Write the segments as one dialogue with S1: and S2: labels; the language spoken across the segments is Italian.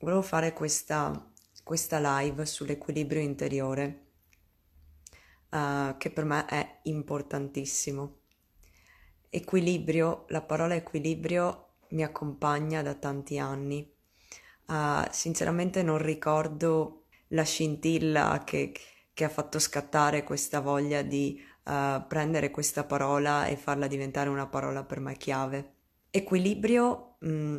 S1: volevo fare questa, questa live sull'equilibrio interiore, uh, che per me è importantissimo. Equilibrio, la parola equilibrio mi accompagna da tanti anni. Uh, sinceramente non ricordo la scintilla che, che, ha fatto scattare questa voglia di uh, prendere questa parola e farla diventare una parola per me chiave. Equilibrio, mh, mm,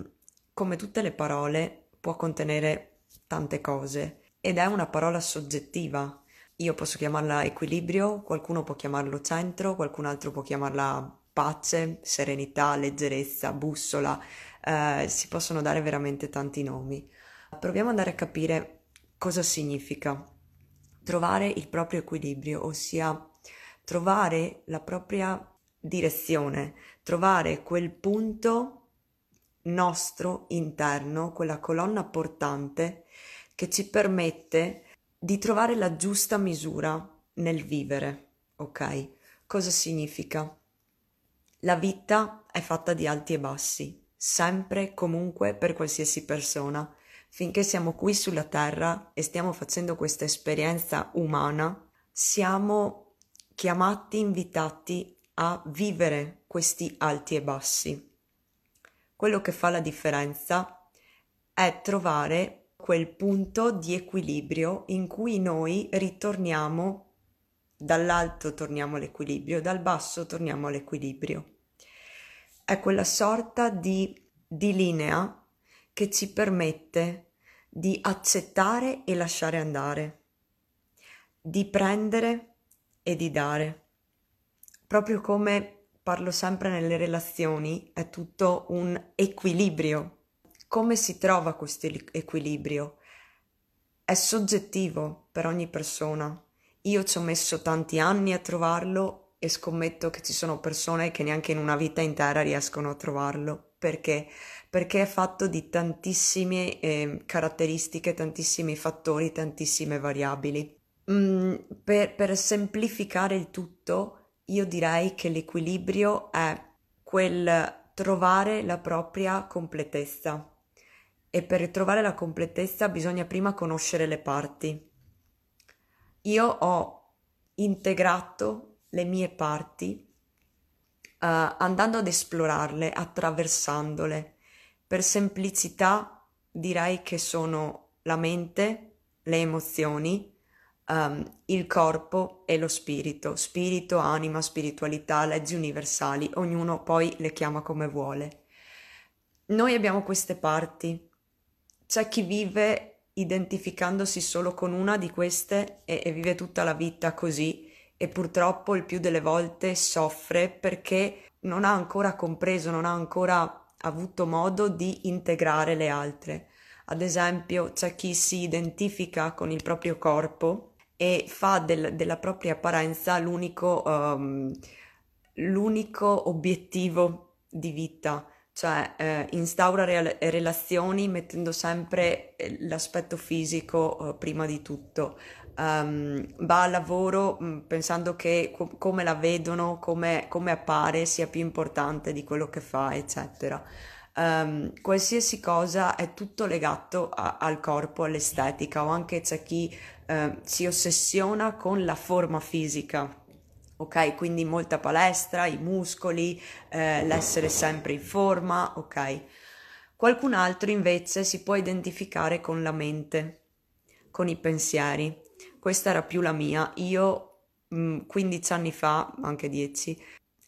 S1: come tutte le parole, può contenere tante cose ed è una parola soggettiva. Io posso chiamarla equilibrio, qualcuno può chiamarlo centro, qualcun altro può chiamarla pace, serenità, leggerezza, bussola, eh, si possono dare veramente tanti nomi. Proviamo ad andare a capire cosa significa trovare il proprio equilibrio, ossia trovare la propria direzione, trovare quel punto nostro interno, quella colonna portante che ci permette di trovare la giusta misura nel vivere, ok? Cosa significa? La vita è fatta di alti e bassi, sempre, comunque, per qualsiasi persona. Finché siamo qui sulla Terra e stiamo facendo questa esperienza umana, siamo chiamati, invitati a vivere questi alti e bassi quello che fa la differenza è trovare quel punto di equilibrio in cui noi ritorniamo dall'alto torniamo all'equilibrio, dal basso torniamo all'equilibrio. È quella sorta di, di linea che ci permette di accettare e lasciare andare, di prendere e di dare, proprio come parlo sempre nelle relazioni, è tutto un equilibrio. Come si trova questo equilibrio? È soggettivo per ogni persona. Io ci ho messo tanti anni a trovarlo e scommetto che ci sono persone che neanche in una vita intera riescono a trovarlo. Perché? Perché è fatto di tantissime eh, caratteristiche, tantissimi fattori, tantissime variabili. Mm, per, per semplificare il tutto, io direi che l'equilibrio è quel trovare la propria completezza e per trovare la completezza bisogna prima conoscere le parti. Io ho integrato le mie parti uh, andando ad esplorarle, attraversandole. Per semplicità direi che sono la mente, le emozioni, um, il corpo e lo spirito, spirito, anima, spiritualità, leggi universali, ognuno poi le chiama come vuole. Noi abbiamo queste parti, c'è chi vive identificandosi solo con una di queste e, e vive tutta la vita così e purtroppo il più delle volte soffre perché non ha ancora compreso, non ha ancora avuto modo di integrare le altre. Ad esempio, c'è chi si identifica con il proprio corpo e fa del, della propria apparenza l'unico, um, l'unico obiettivo di vita, cioè eh, instaura re- relazioni mettendo sempre eh, l'aspetto fisico uh, prima di tutto. Um, va al lavoro mm, pensando che co- come la vedono, come, come appare sia più importante di quello che fa, eccetera. Um, qualsiasi cosa è tutto legato a- al corpo, all'estetica o anche c'è chi eh, si ossessiona con la forma fisica. Ok, quindi molta palestra, i muscoli, eh, l'essere sempre in forma, ok. Qualcun altro invece si può identificare con la mente, con i pensieri. Questa era più la mia. Io mh, mm, 15 anni fa, anche 10,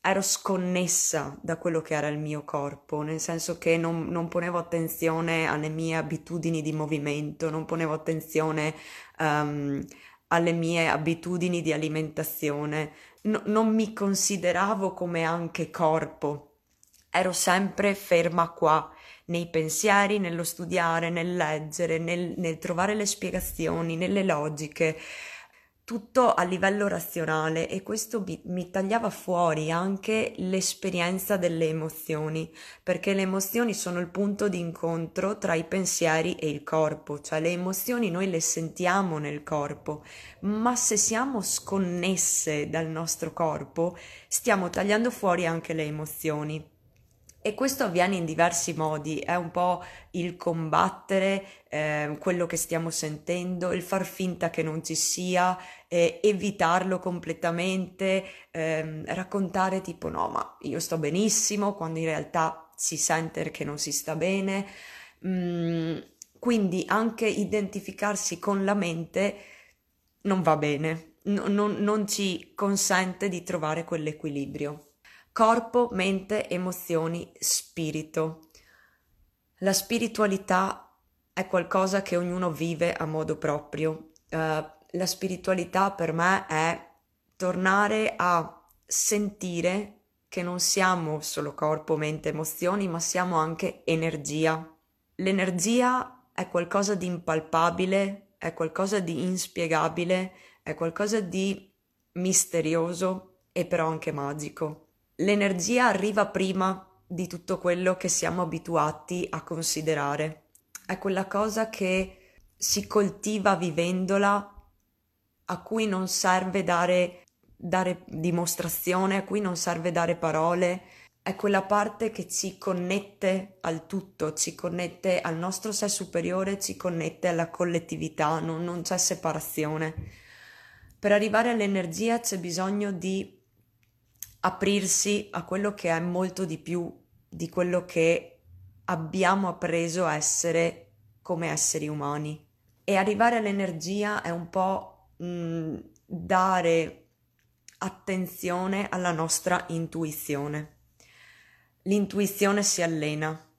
S1: ero sconnessa da quello che era il mio corpo, nel senso che non, non, ponevo attenzione alle mie abitudini di movimento, non ponevo attenzione um, alle mie abitudini di alimentazione, no, non mi consideravo come anche corpo, ero sempre ferma qua, nei pensieri, nello studiare, nel leggere, nel, nel trovare le spiegazioni, nelle logiche tutto a livello razionale e questo mi, mi, tagliava fuori anche l'esperienza delle emozioni, perché le emozioni sono il punto di incontro tra i pensieri e il corpo, cioè le emozioni noi le sentiamo nel corpo, ma se siamo sconnesse dal nostro corpo, stiamo tagliando fuori anche le emozioni. E questo avviene in diversi modi, è un po' il combattere eh, quello che stiamo sentendo, il far finta che non ci sia, eh, evitarlo completamente, eh, raccontare tipo no, ma io sto benissimo, quando in realtà si sente che non si sta bene. Mm, quindi anche identificarsi con la mente non va bene, no, non, non ci consente di trovare quell'equilibrio corpo, mente, emozioni, spirito. La spiritualità è qualcosa che ognuno vive a modo proprio. Uh, la spiritualità per me è tornare a sentire che non siamo solo corpo, mente, emozioni, ma siamo anche energia. L'energia è qualcosa di impalpabile, è qualcosa di inspiegabile, è qualcosa di misterioso e però anche magico l'energia arriva prima di tutto quello che siamo abituati a considerare. È quella cosa che si coltiva vivendola, a cui non serve dare, dare dimostrazione, a cui non serve dare parole. È quella parte che ci connette al tutto, ci connette al nostro sé superiore, ci connette alla collettività, non, non c'è separazione. Per arrivare all'energia c'è bisogno di aprirsi a quello che è molto di più di quello che abbiamo appreso a essere come esseri umani. E arrivare all'energia è un po' mh, dare attenzione alla nostra intuizione. L'intuizione si allena.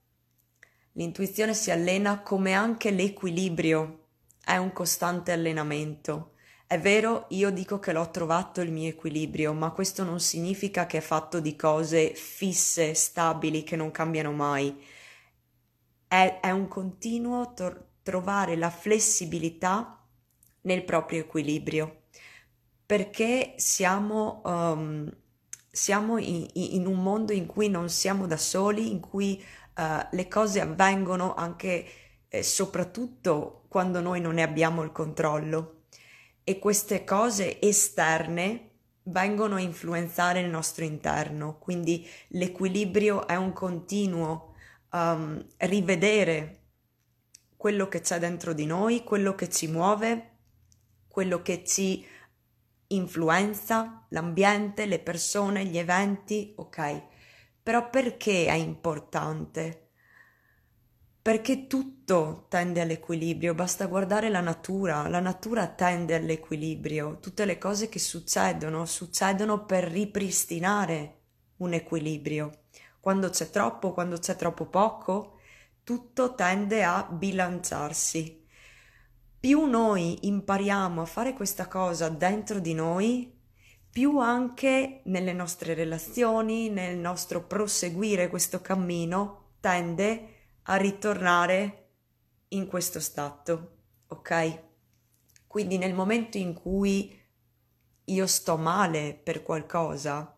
S1: L'intuizione si allena come anche l'equilibrio è un costante allenamento è vero, io dico che l'ho trovato il mio equilibrio, ma questo non significa che è fatto di cose fisse, stabili, che non cambiano mai. È, è un continuo tor- trovare la flessibilità nel proprio equilibrio, perché siamo, um, siamo in, in, un mondo in cui non siamo da soli, in cui uh, le cose avvengono anche e soprattutto quando noi non ne abbiamo il controllo e queste cose esterne vengono a influenzare il nostro interno, quindi l'equilibrio è un continuo um, rivedere quello che c'è dentro di noi, quello che ci muove, quello che ci influenza, l'ambiente, le persone, gli eventi, ok? Però perché è importante? Perché tutto tende all'equilibrio, basta guardare la natura, la natura tende all'equilibrio, tutte le cose che succedono succedono per ripristinare un equilibrio. Quando c'è troppo, quando c'è troppo poco, tutto tende a bilanciarsi. Più noi impariamo a fare questa cosa dentro di noi, più anche nelle nostre relazioni, nel nostro proseguire questo cammino, tende a a ritornare in questo stato, ok? Quindi nel momento in cui io sto male per qualcosa,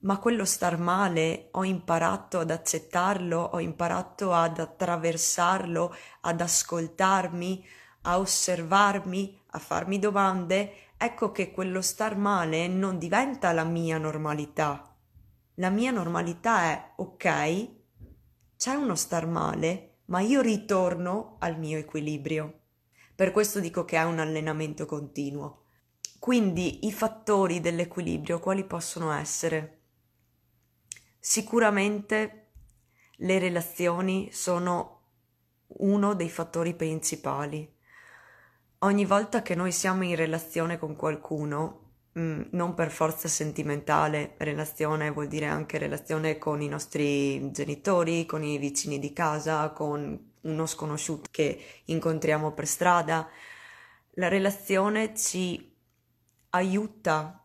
S1: ma quello star male ho imparato ad accettarlo, ho imparato ad attraversarlo, ad ascoltarmi, a osservarmi, a farmi domande, ecco che quello star male non diventa la mia normalità. La mia normalità è ok, c'è uno star male, ma io ritorno al mio equilibrio. Per questo dico che è un allenamento continuo. Quindi i fattori dell'equilibrio quali possono essere? Sicuramente le relazioni sono uno dei fattori principali. Ogni volta che noi siamo in relazione con qualcuno, Mm, non per forza sentimentale, relazione vuol dire anche relazione con i nostri genitori, con i vicini di casa, con uno sconosciuto che incontriamo per strada. La relazione ci aiuta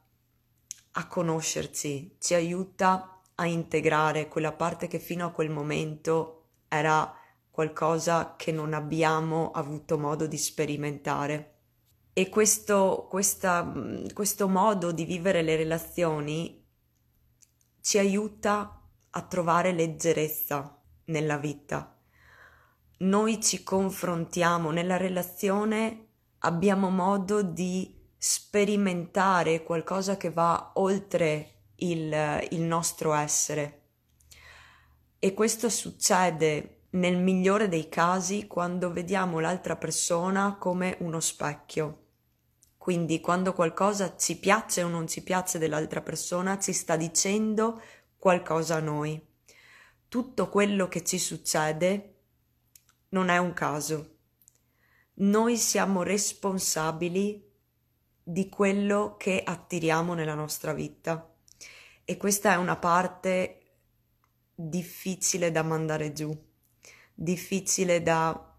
S1: a conoscerci, ci aiuta a integrare quella parte che fino a quel momento era qualcosa che non abbiamo avuto modo di sperimentare. E questo, questa, questo modo di vivere le relazioni ci aiuta a trovare leggerezza nella vita. Noi ci confrontiamo nella relazione, abbiamo modo di sperimentare qualcosa che va oltre il, il nostro essere. E questo succede nel migliore dei casi quando vediamo l'altra persona come uno specchio. Quindi quando qualcosa ci piace o non ci piace dell'altra persona, ci sta dicendo qualcosa a noi. Tutto quello che ci succede non è un caso. Noi siamo responsabili di quello che attiriamo nella nostra vita e questa è una parte difficile da mandare giù, difficile da,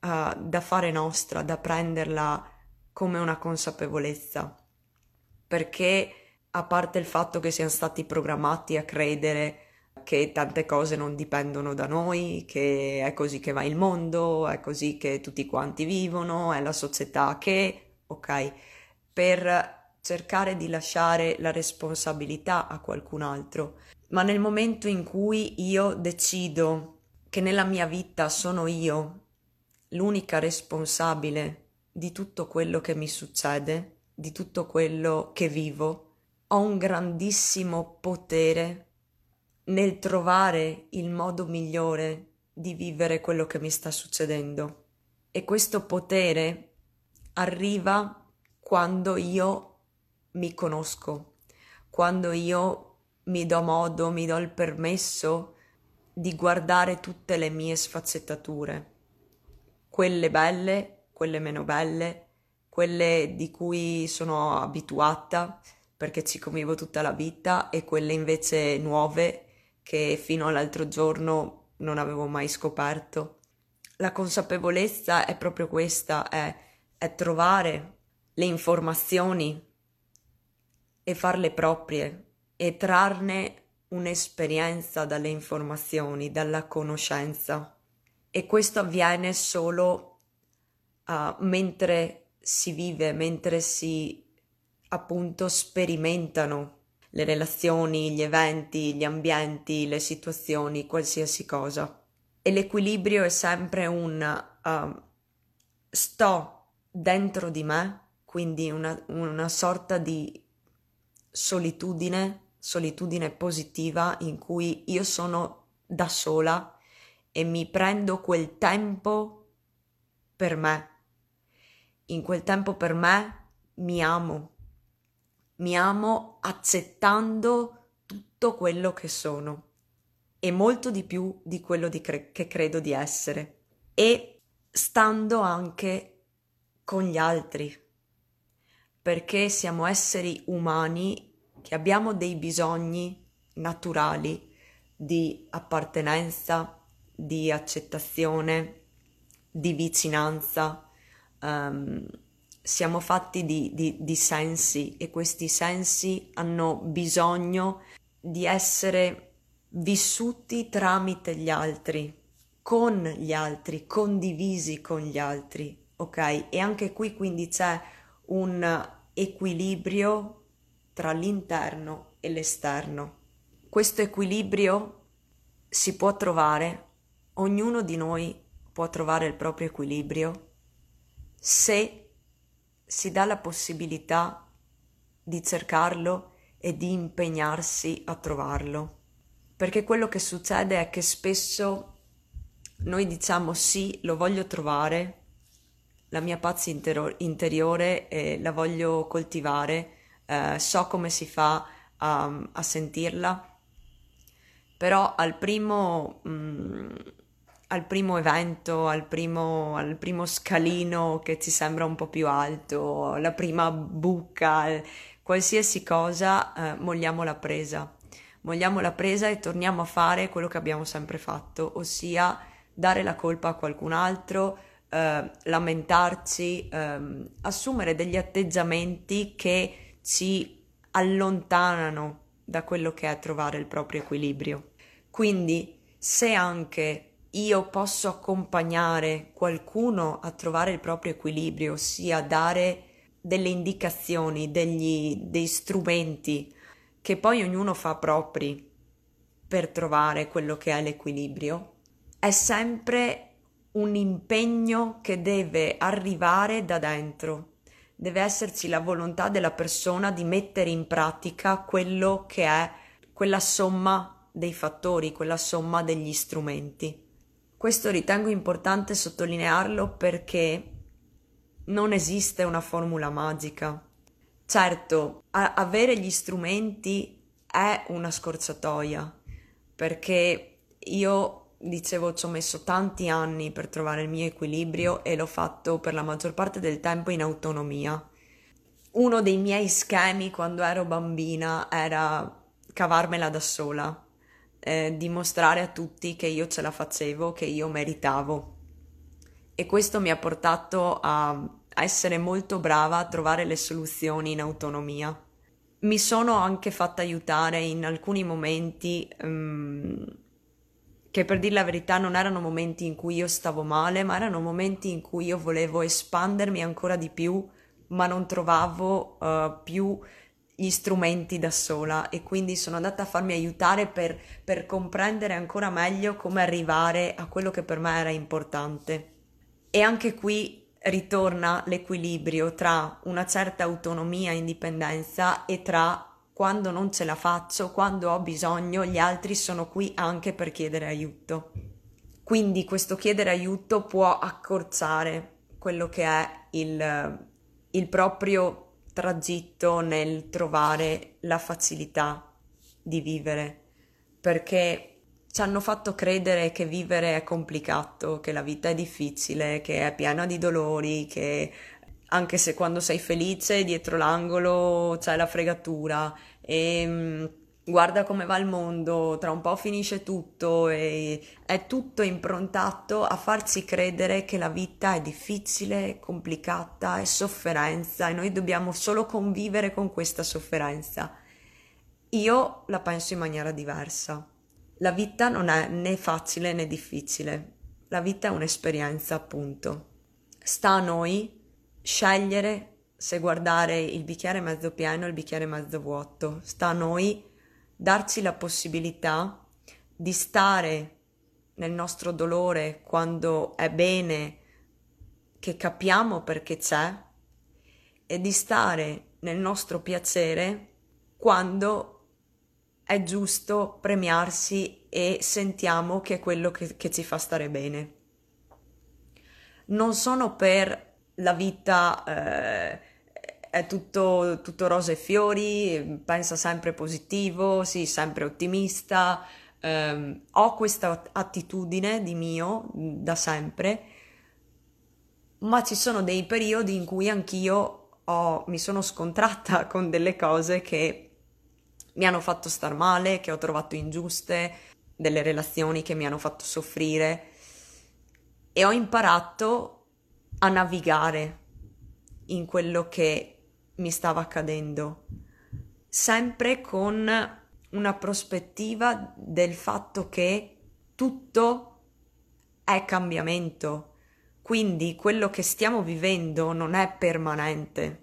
S1: uh, da fare nostra, da prenderla come una consapevolezza, perché a parte il fatto che siamo stati programmati a credere che tante cose non dipendono da noi, che è così che va il mondo, è così che tutti quanti vivono, è la società che, ok, per cercare di lasciare la responsabilità a qualcun altro, ma nel momento in cui io decido che nella mia vita sono io l'unica responsabile di tutto quello che mi succede, di tutto quello che vivo, ho un grandissimo potere nel trovare il modo migliore di vivere quello che mi sta succedendo. E questo potere arriva quando io mi conosco, quando io mi do modo, mi do il permesso di guardare tutte le mie sfaccettature, quelle belle quelle meno belle, quelle di cui sono abituata perché ci convivo tutta la vita e quelle invece nuove che fino all'altro giorno non avevo mai scoperto. La consapevolezza è proprio questa, è, è trovare le informazioni e farle proprie e trarne un'esperienza dalle informazioni, dalla conoscenza. E questo avviene solo uh, mentre si vive, mentre si appunto sperimentano le relazioni, gli eventi, gli ambienti, le situazioni, qualsiasi cosa. E l'equilibrio è sempre un uh, sto dentro di me, quindi una, una sorta di solitudine, solitudine positiva in cui io sono da sola e mi prendo quel tempo per me in quel tempo per me mi amo, mi amo accettando tutto quello che sono e molto di più di quello di cre- che credo di essere e stando anche con gli altri. Perché siamo esseri umani che abbiamo dei bisogni naturali di appartenenza, di accettazione, di vicinanza, um, siamo fatti di, di, di sensi e questi sensi hanno bisogno di essere vissuti tramite gli altri, con gli altri, condivisi con gli altri, ok? E anche qui quindi c'è un equilibrio tra l'interno e l'esterno. Questo equilibrio si può trovare, ognuno di noi può trovare il proprio equilibrio se si dà la possibilità di cercarlo e di impegnarsi a trovarlo. Perché quello che succede è che spesso noi diciamo sì, lo voglio trovare, la mia pazza intero- interiore eh, la voglio coltivare, eh, so come si fa a, a sentirla, però al primo... Mh, mm, al primo evento, al primo, al primo scalino che ti sembra un po' più alto, la prima buca, qualsiasi cosa, eh, molliamo la presa. Molliamo la presa e torniamo a fare quello che abbiamo sempre fatto, ossia dare la colpa a qualcun altro, eh, lamentarci, eh, assumere degli atteggiamenti che ci allontanano da quello che è trovare il proprio equilibrio. Quindi, se anche io posso accompagnare qualcuno a trovare il proprio equilibrio, ossia dare delle indicazioni, degli, dei strumenti che poi ognuno fa propri per trovare quello che è l'equilibrio, è sempre un impegno che deve arrivare da dentro. Deve esserci la volontà della persona di mettere in pratica quello che è quella somma dei fattori, quella somma degli strumenti. Questo ritengo importante sottolinearlo perché non esiste una formula magica. Certo, a- avere gli strumenti è una scorciatoia, perché io dicevo ci ho messo tanti anni per trovare il mio equilibrio e l'ho fatto per la maggior parte del tempo in autonomia. Uno dei miei schemi quando ero bambina era cavarmela da sola, eh, dimostrare a tutti che io ce la facevo, che io meritavo. E questo mi ha portato a, essere molto brava a trovare le soluzioni in autonomia. Mi sono anche fatta aiutare in alcuni momenti um, che per dire la verità non erano momenti in cui io stavo male, ma erano momenti in cui io volevo espandermi ancora di più, ma non trovavo uh, più gli strumenti da sola e quindi sono andata a farmi aiutare per, per comprendere ancora meglio come arrivare a quello che per me era importante. E anche qui ritorna l'equilibrio tra una certa autonomia e indipendenza e tra quando non ce la faccio, quando ho bisogno, gli altri sono qui anche per chiedere aiuto. Quindi questo chiedere aiuto può accorciare quello che è il, il proprio tragitto nel trovare la facilità di vivere, perché ci hanno fatto credere che vivere è complicato, che la vita è difficile, che è piena di dolori, che anche se quando sei felice dietro l'angolo c'è la fregatura. E mm, guarda come va il mondo, tra un po' finisce tutto e è tutto improntato a farci credere che la vita è difficile, complicata, è sofferenza e noi dobbiamo solo convivere con questa sofferenza. Io la penso in maniera diversa. La vita non è né facile né difficile, la vita è un'esperienza appunto. Sta a noi scegliere se guardare il bicchiere mezzo pieno o il bicchiere mezzo vuoto. Sta a noi darci la possibilità di stare nel nostro dolore quando è bene che capiamo perché c'è e di stare nel nostro piacere quando è giusto premiarsi e sentiamo che è quello che, che ci fa stare bene. Non sono per la vita eh, è tutto, tutto rose e fiori, pensa sempre positivo, sì, sempre ottimista. Um, ho questa attitudine di mio da sempre, ma ci sono dei periodi in cui anch'io ho, mi sono scontrata con delle cose che mi hanno fatto star male, che ho trovato ingiuste, delle relazioni che mi hanno fatto soffrire e ho imparato a navigare in quello che mi stava accadendo, sempre con una prospettiva del fatto che tutto è cambiamento, quindi quello che stiamo vivendo non è permanente.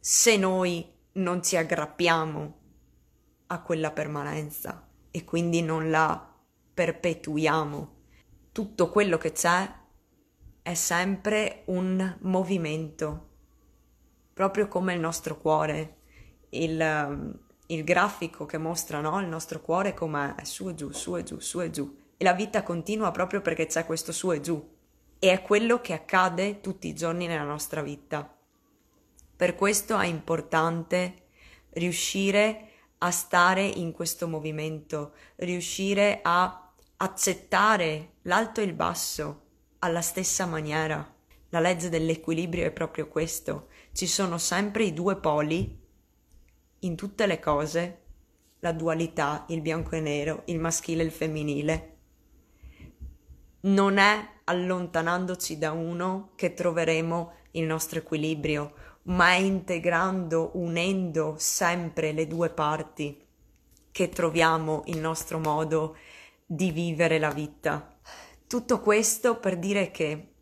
S1: Se noi non ci aggrappiamo a quella permanenza e quindi non la perpetuiamo, tutto quello che c'è è sempre un movimento, proprio come il nostro cuore, il, um, il grafico che mostra no? il nostro cuore come su e giù, su e giù, su e giù. E la vita continua proprio perché c'è questo su e giù. E è quello che accade tutti i giorni nella nostra vita. Per questo è importante riuscire a stare in questo movimento, riuscire a accettare l'alto e il basso, alla stessa maniera. La legge dell'equilibrio è proprio questo. Ci sono sempre i due poli in tutte le cose, la dualità, il bianco e nero, il maschile e il femminile. Non è allontanandoci da uno che troveremo il nostro equilibrio, ma è integrando, unendo sempre le due parti che troviamo il nostro modo di vivere la vita. Tutto questo per dire che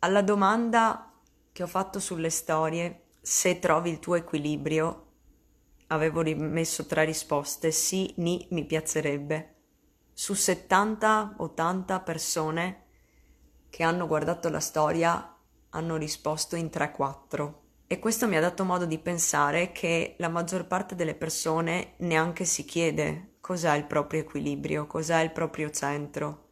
S1: alla domanda che ho fatto sulle storie, se trovi il tuo equilibrio, avevo rimesso tre risposte, sì, ni, mi piacerebbe. Su 70-80 persone che hanno guardato la storia hanno risposto in 3-4. E questo mi ha dato modo di pensare che la maggior parte delle persone neanche si chiede cos'è il proprio equilibrio, cos'è il proprio centro,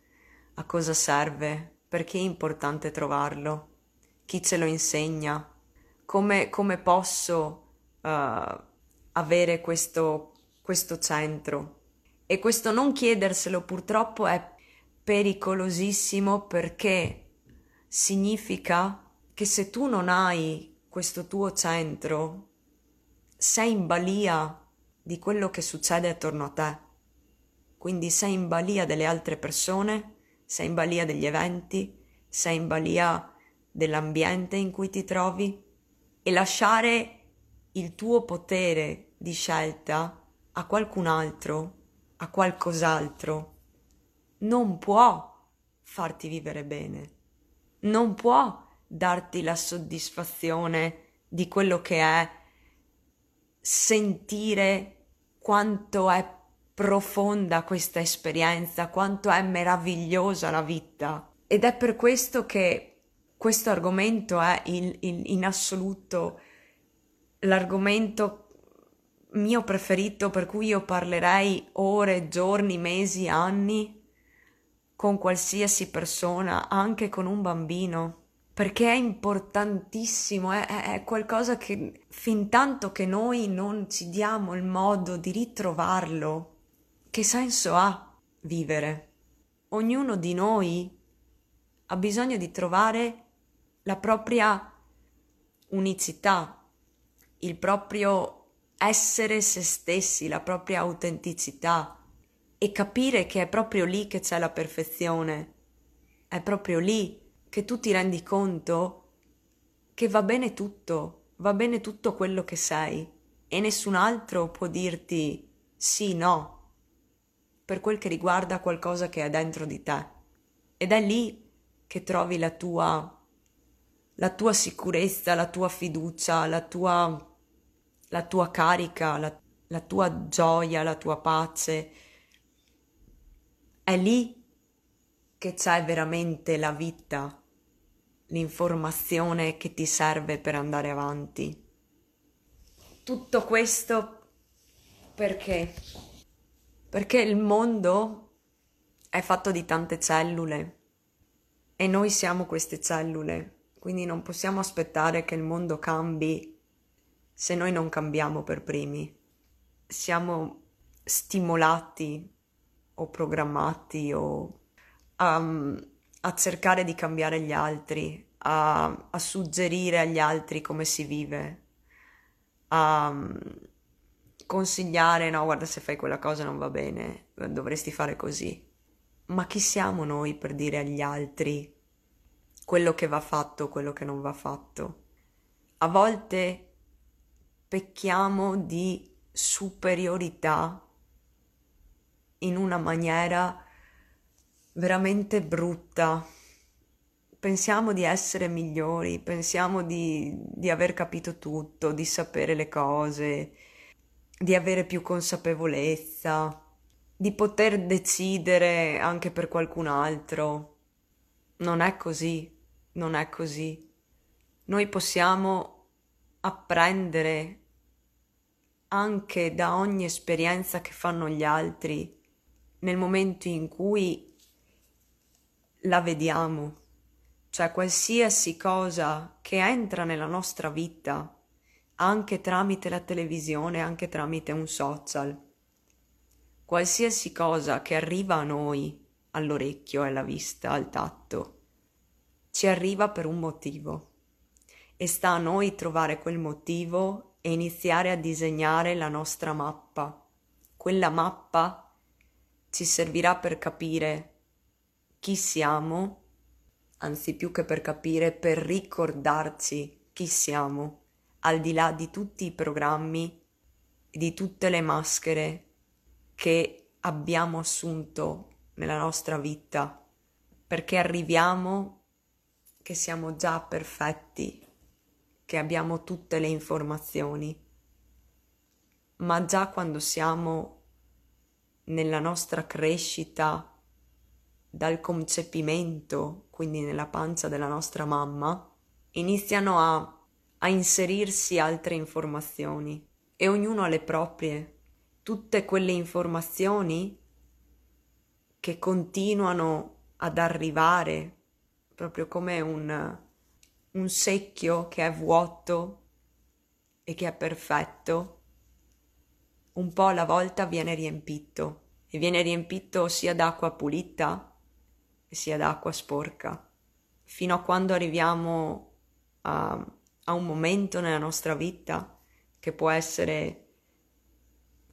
S1: a cosa serve, perché è importante trovarlo, chi ce lo insegna, come, come posso uh, avere questo, questo centro. E questo non chiederselo purtroppo è pericolosissimo perché significa che se tu non hai questo tuo centro, sei in balia di quello che succede attorno a te. Quindi sei in balia delle altre persone, sei in balia degli eventi, sei in balia dell'ambiente in cui ti trovi e lasciare il tuo potere di scelta a qualcun altro, a qualcos'altro, non può farti vivere bene, non può darti la soddisfazione di quello che è sentire quanto è profonda questa esperienza, quanto è meravigliosa la vita. Ed è per questo che questo argomento è il, il, in assoluto l'argomento mio preferito per cui io parlerei ore, giorni, mesi, anni con qualsiasi persona, anche con un bambino, perché è importantissimo, è, è, qualcosa che fin tanto che noi non ci diamo il modo di ritrovarlo, che senso ha vivere? Ognuno di noi ha bisogno di trovare la propria unicità, il proprio essere se stessi, la propria autenticità e capire che è proprio lì che c'è la perfezione, è proprio lì che tu ti rendi conto che va bene tutto, va bene tutto quello che sei e nessun altro può dirti sì, no, per quel che riguarda qualcosa che è dentro di te. Ed è lì che trovi la tua la tua sicurezza, la tua fiducia, la tua la tua carica, la, la tua gioia, la tua pace. È lì che c'è veramente la vita, l'informazione che ti serve per andare avanti. Tutto questo perché? Perché il mondo è fatto di tante cellule e noi siamo queste cellule, quindi non possiamo aspettare che il mondo cambi se noi non cambiamo per primi. Siamo stimolati o programmati o um, a cercare di cambiare gli altri, a, a, suggerire agli altri come si vive, a um, consigliare, no, guarda se fai quella cosa non va bene, dovresti fare così. Ma chi siamo noi per dire agli altri quello che va fatto, quello che non va fatto? A volte pecchiamo di superiorità in una maniera veramente brutta. Pensiamo di essere migliori, pensiamo di, di aver capito tutto, di sapere le cose, di avere più consapevolezza, di poter decidere anche per qualcun altro. Non è così, non è così. Noi possiamo apprendere anche da ogni esperienza che fanno gli altri nel momento in cui la vediamo, cioè qualsiasi cosa che entra nella nostra vita, anche tramite la televisione, anche tramite un social, qualsiasi cosa che arriva a noi, all'orecchio, alla vista, al tatto, ci arriva per un motivo e sta a noi trovare quel motivo e iniziare a disegnare la nostra mappa. Quella mappa ci servirà per capire chi siamo, anzi più che per capire, per ricordarci chi siamo, al di là di tutti i programmi e di tutte le maschere che abbiamo assunto nella nostra vita, perché arriviamo che siamo già perfetti che abbiamo tutte le informazioni, ma già quando siamo nella nostra crescita dal concepimento, quindi nella pancia della nostra mamma, iniziano a, a inserirsi altre informazioni e ognuno ha le proprie. tutte quelle informazioni che continuano ad arrivare proprio come un, un secchio che è vuoto e che è perfetto, un po' alla volta viene riempito e viene riempito sia d'acqua pulita sia d'acqua sporca, fino a quando arriviamo a, a un momento nella nostra vita che può essere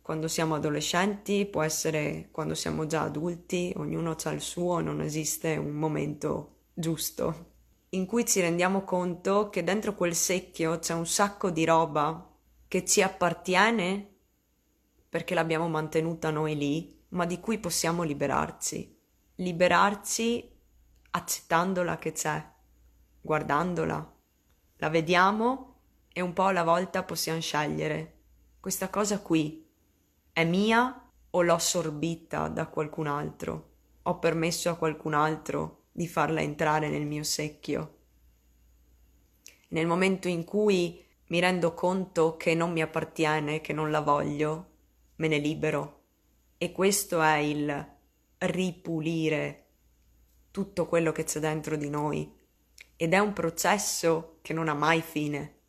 S1: quando siamo adolescenti, può essere quando siamo già adulti, ognuno ha il suo, non esiste un momento giusto, in cui ci rendiamo conto che dentro quel secchio c'è un sacco di roba che ci appartiene perché l'abbiamo mantenuta noi lì, ma di cui possiamo liberarci. Liberarci accettandola che c'è, guardandola. La vediamo e un po' alla volta possiamo scegliere. Questa cosa qui è mia o l'ho assorbita da qualcun altro? Ho permesso a qualcun altro di farla entrare nel mio secchio? Nel momento in cui mi rendo conto che non mi appartiene, che non la voglio, me ne libero. E questo è il ripulire tutto quello che c'è dentro di noi. Ed è un processo che non ha mai fine.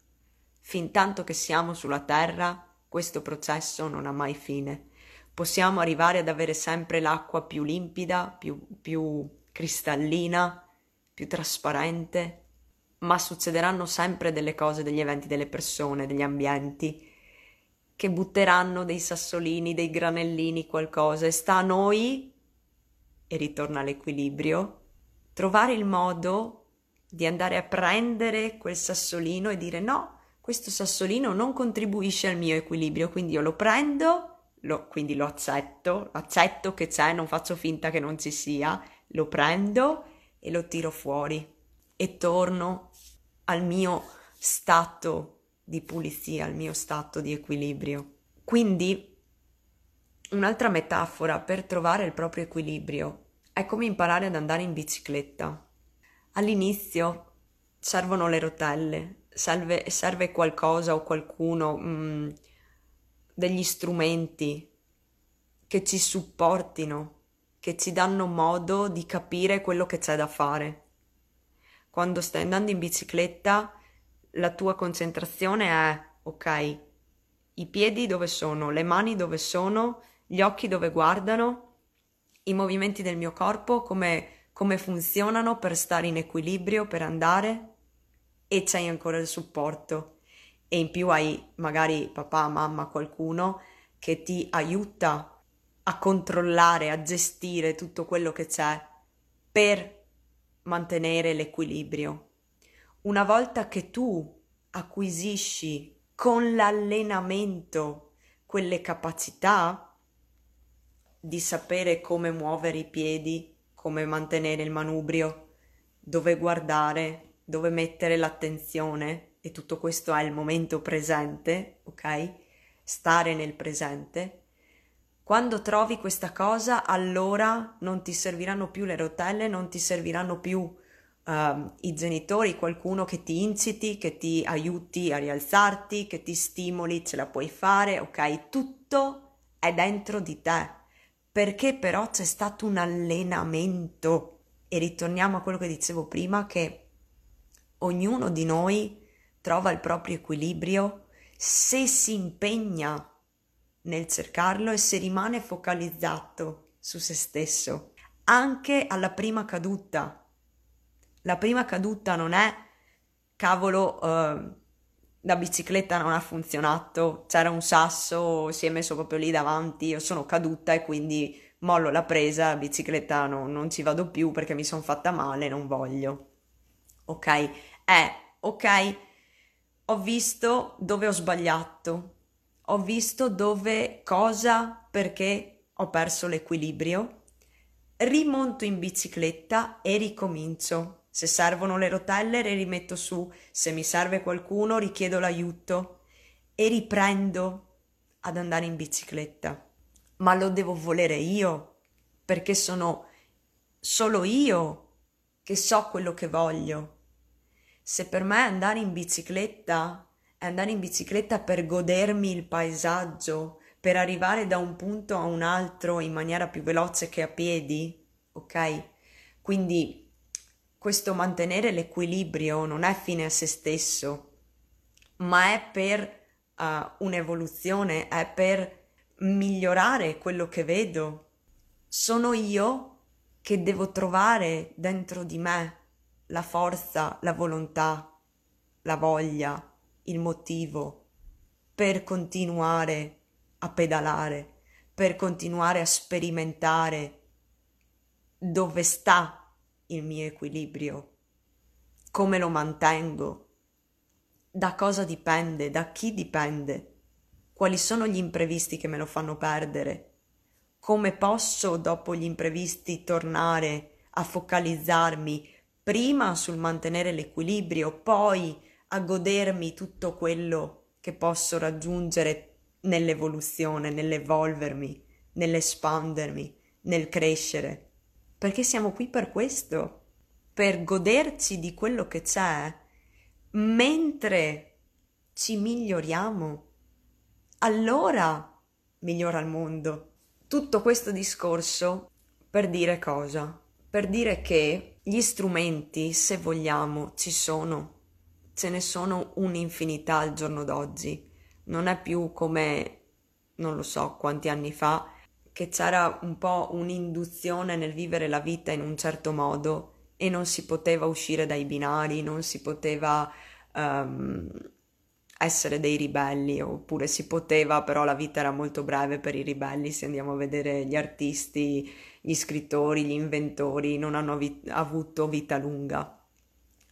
S1: Fin tanto che siamo sulla terra, questo processo non ha mai fine. Possiamo arrivare ad avere sempre l'acqua più limpida, più, più cristallina, più trasparente, ma succederanno sempre delle cose, degli eventi, delle persone, degli ambienti che butteranno dei sassolini, dei granellini, qualcosa. E sta a noi, e ritorna all'equilibrio, trovare il modo di andare a prendere quel sassolino e dire no, questo sassolino non contribuisce al mio equilibrio, quindi io lo prendo, lo, quindi lo accetto, accetto che c'è, non faccio finta che non ci sia, lo prendo e lo tiro fuori e torno al mio stato di pulizia, al mio stato di equilibrio. Quindi un'altra metafora per trovare il proprio equilibrio è come imparare ad andare in bicicletta. All'inizio servono le rotelle, serve, serve qualcosa o qualcuno, mh, mm, degli strumenti che ci supportino, che ci danno modo di capire quello che c'è da fare. Quando stai andando in bicicletta, la tua concentrazione è ok, i piedi dove sono, le mani dove sono, gli occhi dove guardano, i movimenti del mio corpo, come, come funzionano per stare in equilibrio, per andare e c'hai ancora il supporto e in più hai magari papà, mamma, qualcuno che ti aiuta a controllare, a gestire tutto quello che c'è per mantenere l'equilibrio. Una volta che tu acquisisci con l'allenamento quelle capacità di sapere come muovere i piedi, come mantenere il manubrio, dove guardare, dove mettere l'attenzione e tutto questo è il momento presente, ok? Stare nel presente. Quando trovi questa cosa, allora non ti serviranno più le rotelle, non ti serviranno più uh, i genitori, qualcuno che ti inciti, che ti aiuti a rialzarti, che ti stimoli, ce la puoi fare, ok? Tutto è dentro di te. Perché però c'è stato un allenamento. E ritorniamo a quello che dicevo prima, che ognuno di noi trova il proprio equilibrio se si impegna nel cercarlo e se rimane focalizzato su se stesso, anche alla prima caduta. La prima caduta non è cavolo, eh, la bicicletta non ha funzionato, c'era un sasso, si è messo proprio lì davanti, io sono caduta e quindi mollo la presa, la bicicletta no, non ci vado più perché mi sono fatta male, non voglio ok? È, ok, ho visto dove ho sbagliato, ho visto dove, cosa, perché ho perso l'equilibrio, rimonto in bicicletta e ricomincio. Se servono le rotelle le rimetto su, se mi serve qualcuno richiedo l'aiuto e riprendo ad andare in bicicletta. Ma lo devo volere io, perché sono solo io che so quello che voglio se per me andare in bicicletta andare in bicicletta per godermi il paesaggio, per arrivare da un punto a un altro in maniera più veloce che a piedi, ok? Quindi questo mantenere l'equilibrio non è fine a se stesso, ma è per uh, un'evoluzione, è per migliorare quello che vedo. Sono io che devo trovare dentro di me la forza, la volontà, la voglia, il motivo per continuare a pedalare, per continuare a sperimentare dove sta il mio equilibrio, come lo mantengo, da cosa dipende, da chi dipende, quali sono gli imprevisti che me lo fanno perdere, come posso dopo gli imprevisti tornare a focalizzarmi prima sul mantenere l'equilibrio, poi a godermi tutto quello che posso raggiungere nell'evoluzione, nell'evolvermi, nell'espandermi, nel crescere. Perché siamo qui per questo, per goderci di quello che c'è, mentre ci miglioriamo. Allora migliora il mondo. Tutto questo discorso per dire cosa? Per dire che gli strumenti, se vogliamo, ci sono ce ne sono un'infinità al giorno d'oggi. Non è più come non lo so quanti anni fa che c'era un po' un'induzione nel vivere la vita in un certo modo e non si poteva uscire dai binari, non si poteva um, essere dei ribelli, oppure si poteva, però la vita era molto breve per i ribelli, se andiamo a vedere gli artisti, gli scrittori, gli inventori, non hanno vi- avuto vita lunga.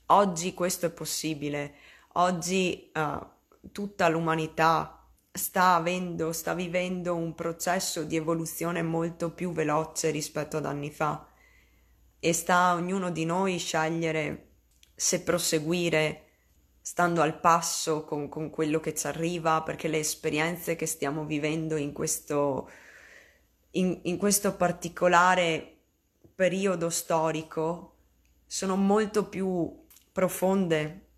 S1: Oggi questo è possibile, oggi uh, tutta l'umanità sta avendo, sta vivendo un processo di evoluzione molto più veloce rispetto ad anni fa. E sta a ognuno di noi scegliere se proseguire stando al passo con, con quello che ci arriva, perché le esperienze che stiamo vivendo in questo, in, in questo particolare periodo storico sono molto più profonde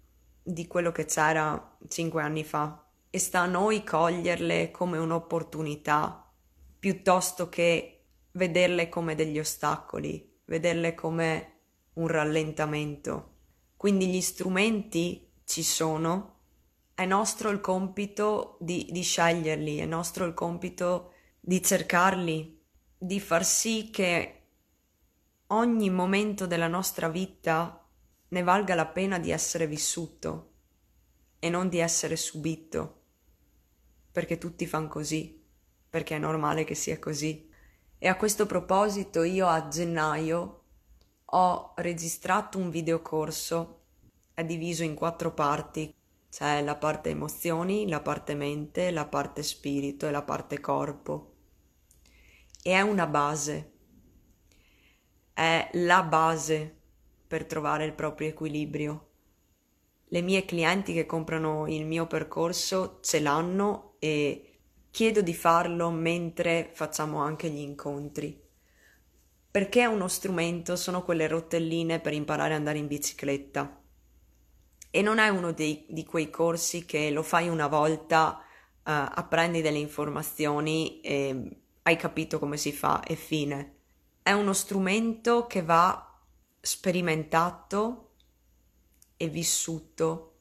S1: di quello che c'era cinque anni fa e sta a noi coglierle come un'opportunità piuttosto che vederle come degli ostacoli, vederle come un rallentamento. Quindi gli strumenti ci sono, è nostro il compito di, di sceglierli, è nostro il compito di cercarli, di far sì che ogni momento della nostra vita ne valga la pena di essere vissuto e non di essere subito, perché tutti fanno così, perché è normale che sia così. E a questo proposito io a gennaio ho registrato un videocorso, è diviso in quattro parti, c'è la parte emozioni, la parte mente, la parte spirito e la parte corpo. E è una base, è la base per trovare il proprio equilibrio. Le mie clienti che comprano il mio percorso ce l'hanno e chiedo di farlo mentre facciamo anche gli incontri. Perché è uno strumento, sono quelle rotelline per imparare ad andare in bicicletta. E non è uno dei, di quei corsi che lo fai una volta, uh, apprendi delle informazioni e hai capito come si fa e fine. È uno strumento che va sperimentato e vissuto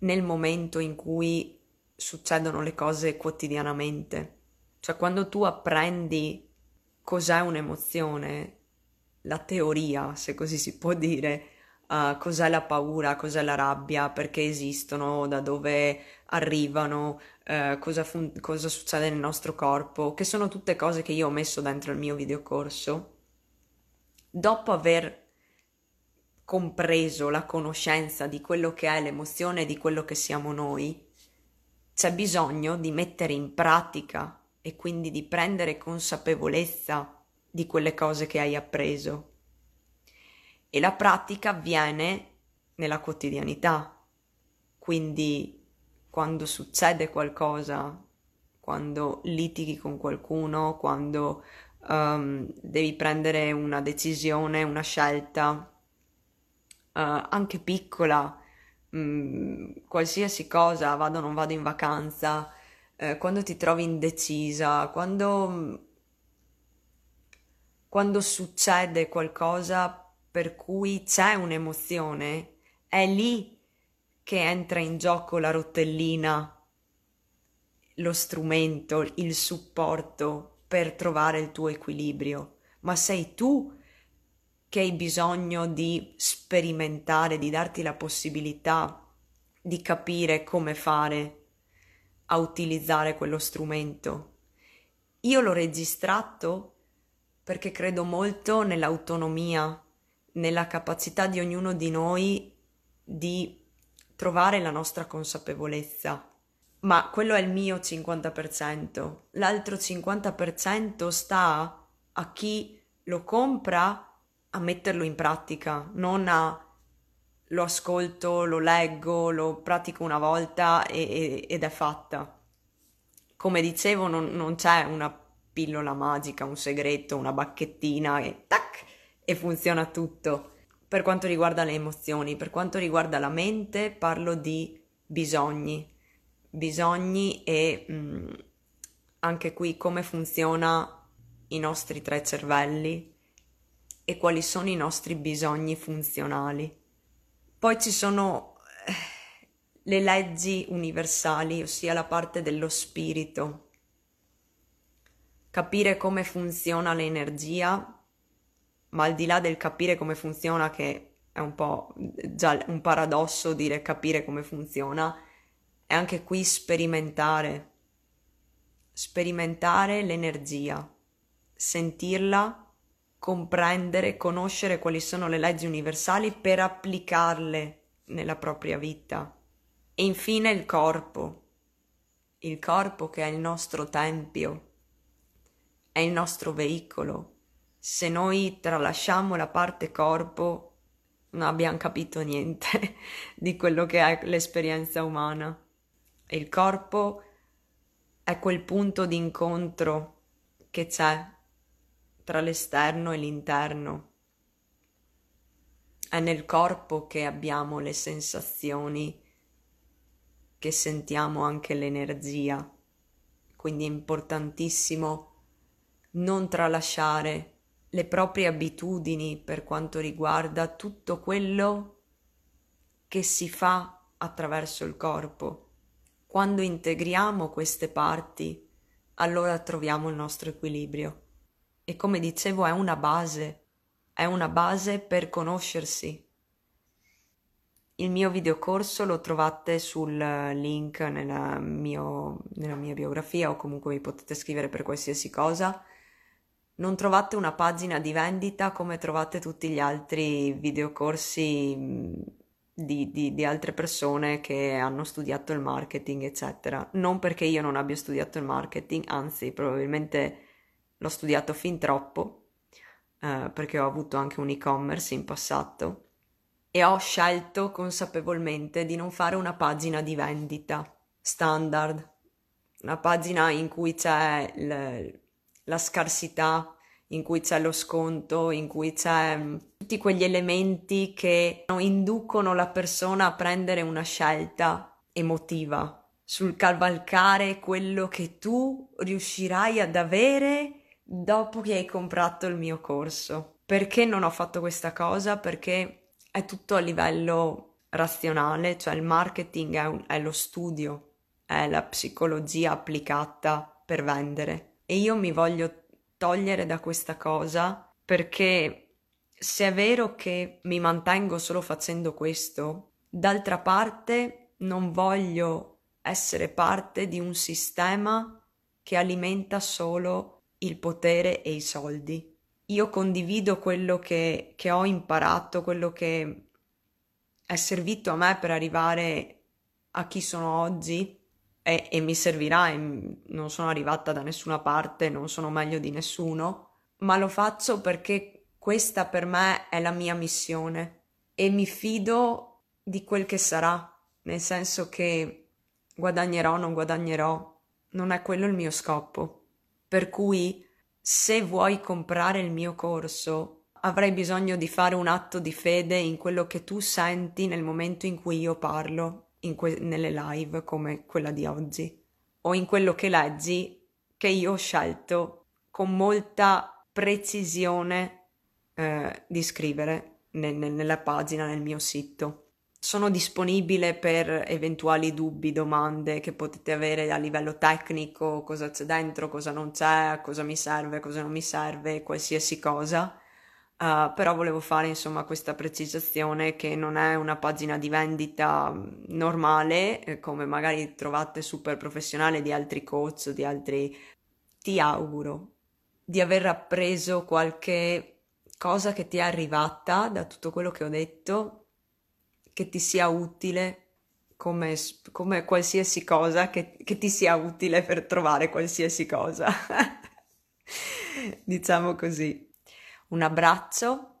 S1: nel momento in cui succedono le cose quotidianamente. Cioè quando tu apprendi cos'è un'emozione, la teoria, se così si può dire, uh, cos'è la paura, cos'è la rabbia, perché esistono, da dove arrivano, uh, cosa, fun- cosa succede nel nostro corpo, che sono tutte cose che io ho messo dentro il mio videocorso. Dopo aver compreso la conoscenza di quello che è l'emozione e di quello che siamo noi, c'è bisogno di mettere in pratica e quindi di prendere consapevolezza di quelle cose che hai appreso. E la pratica avviene nella quotidianità, quindi quando succede qualcosa, quando litighi con qualcuno, quando um, devi prendere una decisione, una scelta, anche piccola, mh, mm, qualsiasi cosa, vado o non vado in vacanza, eh, quando ti trovi indecisa, quando, quando succede qualcosa per cui c'è un'emozione, è lì che entra in gioco la rotellina, lo strumento, il supporto per trovare il tuo equilibrio, ma sei tu che hai bisogno di sperimentare, di darti la possibilità di capire come fare a utilizzare quello strumento. Io l'ho registrato perché credo molto nell'autonomia, nella capacità di ognuno di noi di trovare la nostra consapevolezza. Ma quello è il mio 50%. L'altro 50% sta a chi lo compra a metterlo in pratica, non a lo ascolto, lo leggo, lo pratico una volta e, e, ed è fatta. Come dicevo, non, non, c'è una pillola magica, un segreto, una bacchettina e tac e funziona tutto. Per quanto riguarda le emozioni, per quanto riguarda la mente, parlo di bisogni, bisogni e mh, mm, anche qui come funziona i nostri tre cervelli e quali sono i nostri bisogni funzionali. Poi ci sono eh, le leggi universali, ossia la parte dello spirito. Capire come funziona l'energia, ma al di là del capire come funziona, che è un po' già un paradosso dire capire come funziona, è anche qui sperimentare. Sperimentare l'energia, sentirla comprendere, conoscere quali sono le leggi universali per applicarle nella propria vita. E infine il corpo, il corpo che è il nostro tempio, è il nostro veicolo. Se noi tralasciamo la parte corpo, non abbiamo capito niente di quello che è l'esperienza umana. il corpo è quel punto di incontro che c'è tra l'esterno e l'interno. È nel corpo che abbiamo le sensazioni, che sentiamo anche l'energia. Quindi è importantissimo non tralasciare le proprie abitudini per quanto riguarda tutto quello che si fa attraverso il corpo. Quando integriamo queste parti, allora troviamo il nostro equilibrio e come dicevo è una base, è una base per conoscersi. Il mio videocorso lo trovate sul link nella, mio, nella mia biografia o comunque mi potete scrivere per qualsiasi cosa. Non trovate una pagina di vendita come trovate tutti gli altri videocorsi mm, di, di, di, altre persone che hanno studiato il marketing, eccetera. Non perché io non abbia studiato il marketing, anzi, probabilmente l'ho studiato fin troppo, eh, perché ho avuto anche un e-commerce in passato, e ho scelto consapevolmente di non fare una pagina di vendita standard, una pagina in cui c'è l- la scarsità, in cui c'è lo sconto, in cui c'è mm, tutti quegli elementi che inducono la persona a prendere una scelta emotiva. Sul cavalcare quello che tu riuscirai ad avere dopo che hai comprato il mio corso. Perché non ho fatto questa cosa? Perché è tutto a livello razionale, cioè il marketing è, un, è lo studio, è la psicologia applicata per vendere. E io mi voglio togliere da questa cosa perché se è vero che mi mantengo solo facendo questo, d'altra parte non voglio essere parte di un sistema che alimenta solo il potere e i soldi. Io condivido quello che, che ho imparato, quello che è servito a me per arrivare a chi sono oggi e, e mi servirà e non sono arrivata da nessuna parte, non sono meglio di nessuno, ma lo faccio perché questa per me è la mia missione e mi fido di quel che sarà, nel senso che guadagnerò o non guadagnerò, non è quello il mio scopo. Per cui se vuoi comprare il mio corso, avrai bisogno di fare un atto di fede in quello che tu senti nel momento in cui io parlo que- nelle live come quella di oggi. o in quello che leggi che io ho scelto con molta precisione eh, di scrivere nel, nella pagina, nel mio sito. Sono disponibile per eventuali dubbi, domande che potete avere a livello tecnico, cosa c'è dentro, cosa non c'è, cosa mi serve, cosa non mi serve, qualsiasi cosa. Uh, però volevo fare insomma questa precisazione che non è una pagina di vendita mm, normale eh, come magari trovate super professionale di altri coach di altri ti auguro di aver appreso qualche cosa che ti è arrivata da tutto quello che ho detto che ti sia utile come, come qualsiasi cosa che, che ti sia utile per trovare qualsiasi cosa diciamo così un abbraccio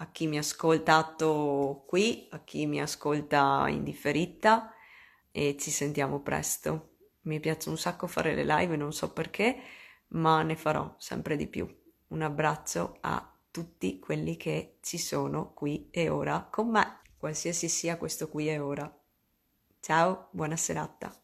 S1: a chi mi ha ascoltato qui, a chi mi ascolta in differita e ci sentiamo presto. Mi piace un sacco fare le live, non so perché, ma ne farò sempre di più. Un abbraccio a tutti quelli che ci sono qui e ora con me, qualsiasi sia questo qui e ora. Ciao, buona serata.